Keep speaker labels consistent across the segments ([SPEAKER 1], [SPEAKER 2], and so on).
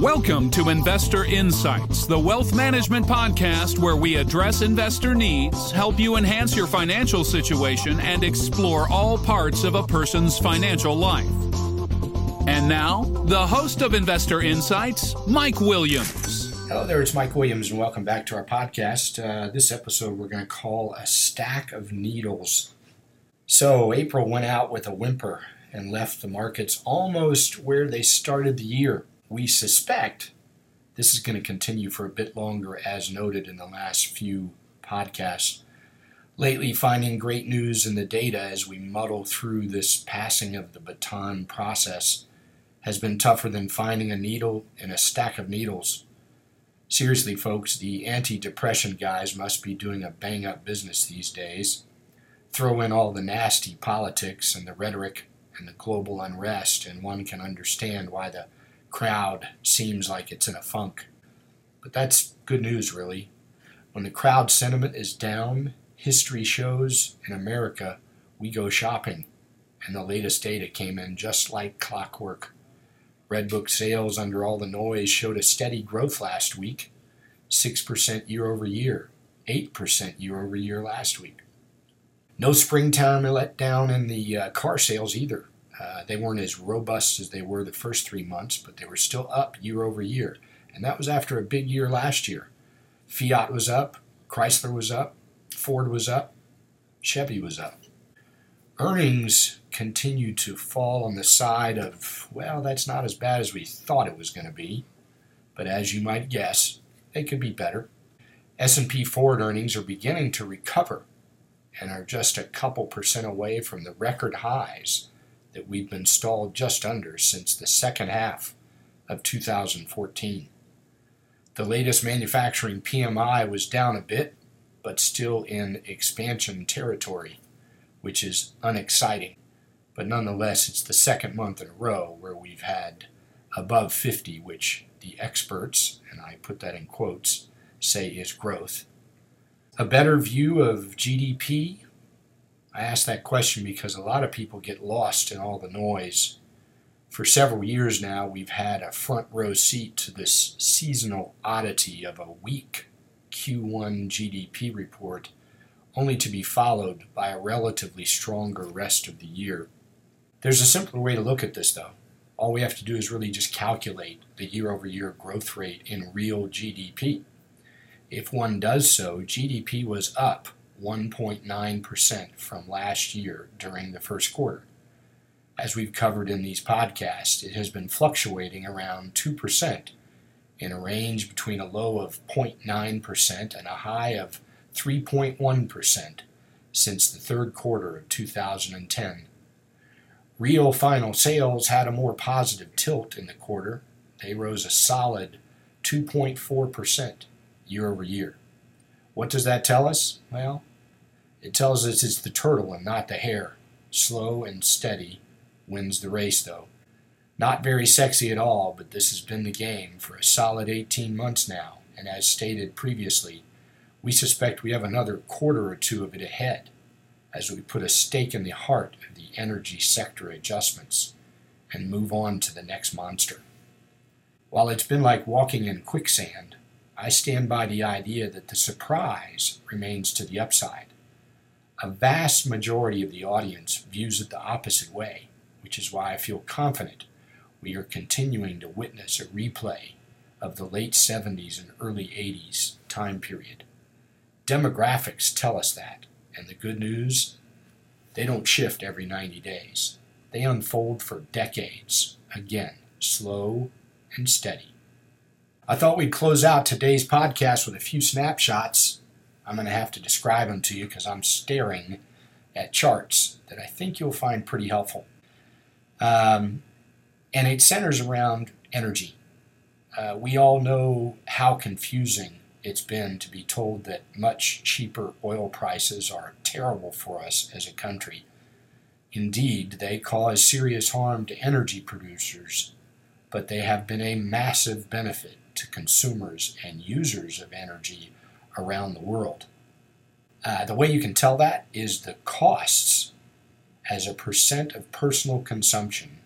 [SPEAKER 1] Welcome to Investor Insights, the wealth management podcast where we address investor needs, help you enhance your financial situation, and explore all parts of a person's financial life. And now, the host of Investor Insights, Mike Williams.
[SPEAKER 2] Hello there, it's Mike Williams, and welcome back to our podcast. Uh, this episode we're going to call A Stack of Needles. So, April went out with a whimper and left the markets almost where they started the year we suspect this is going to continue for a bit longer, as noted in the last few podcasts. Lately, finding great news in the data as we muddle through this passing of the baton process has been tougher than finding a needle in a stack of needles. Seriously, folks, the anti depression guys must be doing a bang up business these days. Throw in all the nasty politics and the rhetoric and the global unrest, and one can understand why the crowd seems like it's in a funk. But that's good news, really. When the crowd sentiment is down, history shows in America we go shopping. And the latest data came in just like clockwork. Redbook sales under all the noise showed a steady growth last week 6% year over year, 8% year over year last week. No springtime let down in the uh, car sales either. Uh, they weren't as robust as they were the first three months, but they were still up year over year. And that was after a big year last year. Fiat was up, Chrysler was up, Ford was up, Chevy was up. Earnings continued to fall on the side of, well, that's not as bad as we thought it was going to be. But as you might guess, they could be better. S&P forward earnings are beginning to recover and are just a couple percent away from the record highs that we've been stalled just under since the second half of 2014. The latest manufacturing PMI was down a bit, but still in expansion territory, which is unexciting. But nonetheless, it's the second month in a row where we've had above 50, which the experts, and I put that in quotes, say is growth. A better view of GDP I ask that question because a lot of people get lost in all the noise. For several years now, we've had a front row seat to this seasonal oddity of a weak Q1 GDP report, only to be followed by a relatively stronger rest of the year. There's a simpler way to look at this, though. All we have to do is really just calculate the year over year growth rate in real GDP. If one does so, GDP was up 1.9% from last year during the first quarter. As we've covered in these podcasts, it has been fluctuating around 2% in a range between a low of 0.9% and a high of 3.1% since the third quarter of 2010. Real final sales had a more positive tilt in the quarter. They rose a solid 2.4% year over year. What does that tell us? Well, it tells us it's the turtle and not the hare. Slow and steady wins the race, though. Not very sexy at all, but this has been the game for a solid 18 months now, and as stated previously, we suspect we have another quarter or two of it ahead as we put a stake in the heart of the energy sector adjustments and move on to the next monster. While it's been like walking in quicksand, I stand by the idea that the surprise remains to the upside. A vast majority of the audience views it the opposite way, which is why I feel confident we are continuing to witness a replay of the late 70s and early 80s time period. Demographics tell us that, and the good news they don't shift every 90 days. They unfold for decades, again, slow and steady. I thought we'd close out today's podcast with a few snapshots I'm going to have to describe them to you because I'm staring at charts that I think you'll find pretty helpful. Um, and it centers around energy. Uh, we all know how confusing it's been to be told that much cheaper oil prices are terrible for us as a country. Indeed, they cause serious harm to energy producers, but they have been a massive benefit to consumers and users of energy around the world. Uh, the way you can tell that is the costs as a percent of personal consumption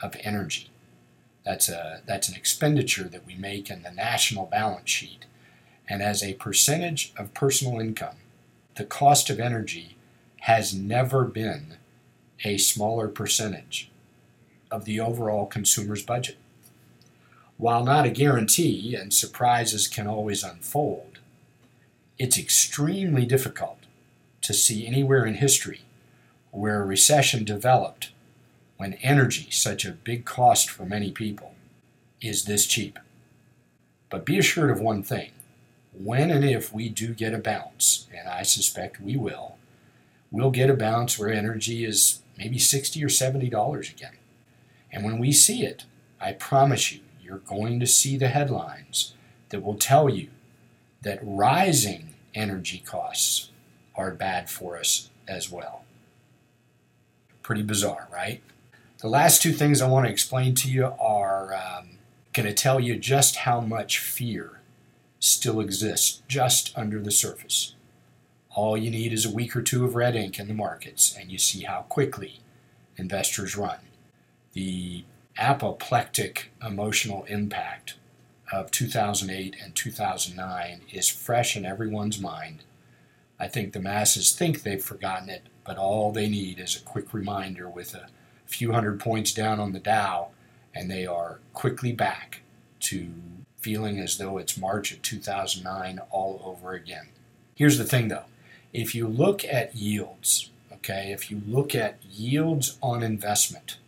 [SPEAKER 2] of energy. That's, a, that's an expenditure that we make in the national balance sheet. And as a percentage of personal income, the cost of energy has never been a smaller percentage of the overall consumer's budget. While not a guarantee and surprises can always unfold, it's extremely difficult to see anywhere in history where a recession developed when energy, such a big cost for many people, is this cheap. But be assured of one thing when and if we do get a bounce, and I suspect we will, we'll get a bounce where energy is maybe 60 or 70 dollars again. And when we see it, I promise you, you're going to see the headlines that will tell you that rising energy costs are bad for us as well. Pretty bizarre, right? The last two things I want to explain to you are um, going to tell you just how much fear still exists just under the surface. All you need is a week or two of red ink in the markets, and you see how quickly investors run. The apoplectic emotional impact of 2008 and 2009 is fresh in everyone's mind. I think the masses think they've forgotten it, but all they need is a quick reminder with a few hundred points down on the Dow, and they are quickly back to feeling as though it's March of 2009 all over again. Here's the thing though if you look at yields, okay, if you look at yields on investment,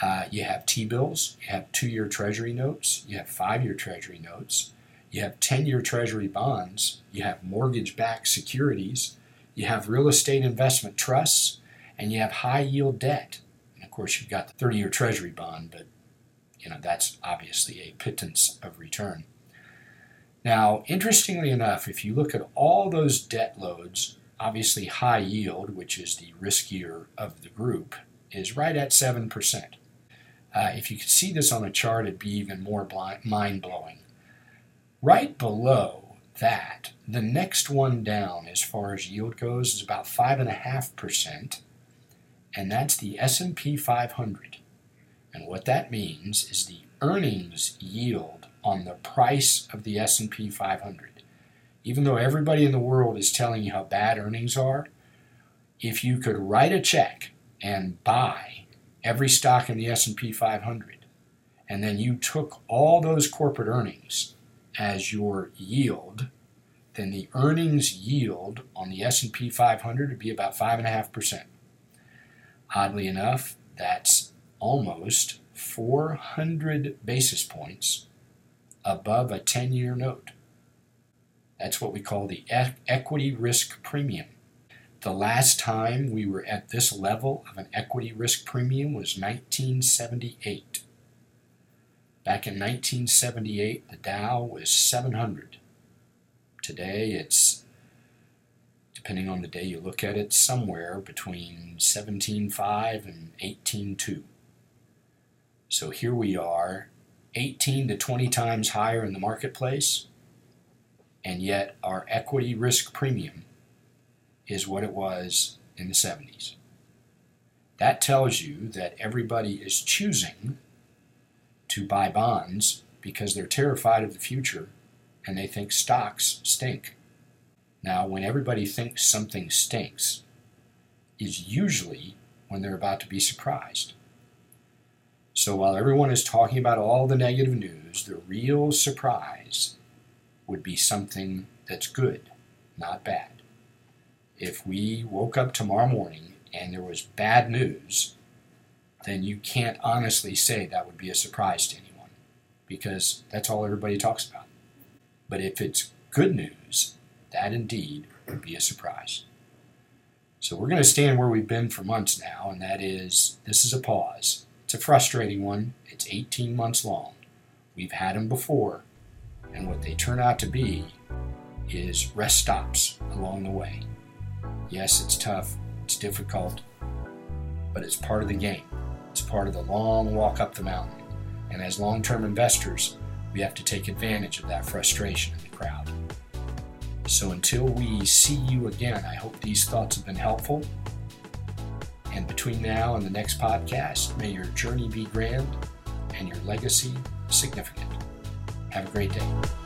[SPEAKER 2] uh, you have T bills, you have two year Treasury notes, you have five year Treasury notes, you have 10 year Treasury bonds, you have mortgage backed securities, you have real estate investment trusts, and you have high yield debt. And of course, you've got the 30 year Treasury bond, but you know that's obviously a pittance of return. Now, interestingly enough, if you look at all those debt loads, obviously high yield, which is the riskier of the group, is right at 7%. Uh, if you could see this on a chart, it'd be even more mind blowing. Right below that, the next one down as far as yield goes is about 5.5%, and that's the S&P 500. And what that means is the earnings yield on the price of the S&P 500. Even though everybody in the world is telling you how bad earnings are, if you could write a check and buy every stock in the S&P 500 and then you took all those corporate earnings as your yield, then the earnings yield on the S&P 500 would be about 5.5%. Oddly enough, that's almost 400 basis points above a 10-year note. That's what we call the equity risk premium. The last time we were at this level of an equity risk premium was 1978. Back in 1978, the Dow was 700. Today, it's, depending on the day you look at it, somewhere between 17.5 and 18.2. So here we are, 18 to 20 times higher in the marketplace, and yet our equity risk premium is what it was in the 70s. That tells you that everybody is choosing to buy bonds because they're terrified of the future and they think stocks stink. Now, when everybody thinks something stinks, is usually when they're about to be surprised. So while everyone is talking about all the negative news, the real surprise would be something that's good, not bad if we woke up tomorrow morning and there was bad news, then you can't honestly say that would be a surprise to anyone because that's all everybody talks about. But if it's good news, that indeed would be a surprise. So we're going to stand where we've been for months now, and that is this is a pause. It's a frustrating one. It's 18 months long. We've had them before, and what they turn out to be is rest stops along the way. Yes, it's tough, it's difficult, but it's part of the game. It's part of the long walk up the mountain. And as long term investors, we have to take advantage of that frustration in the crowd. So until we see you again, I hope these thoughts have been helpful. And between now and the next podcast, may your journey be grand and your legacy significant. Have a great day.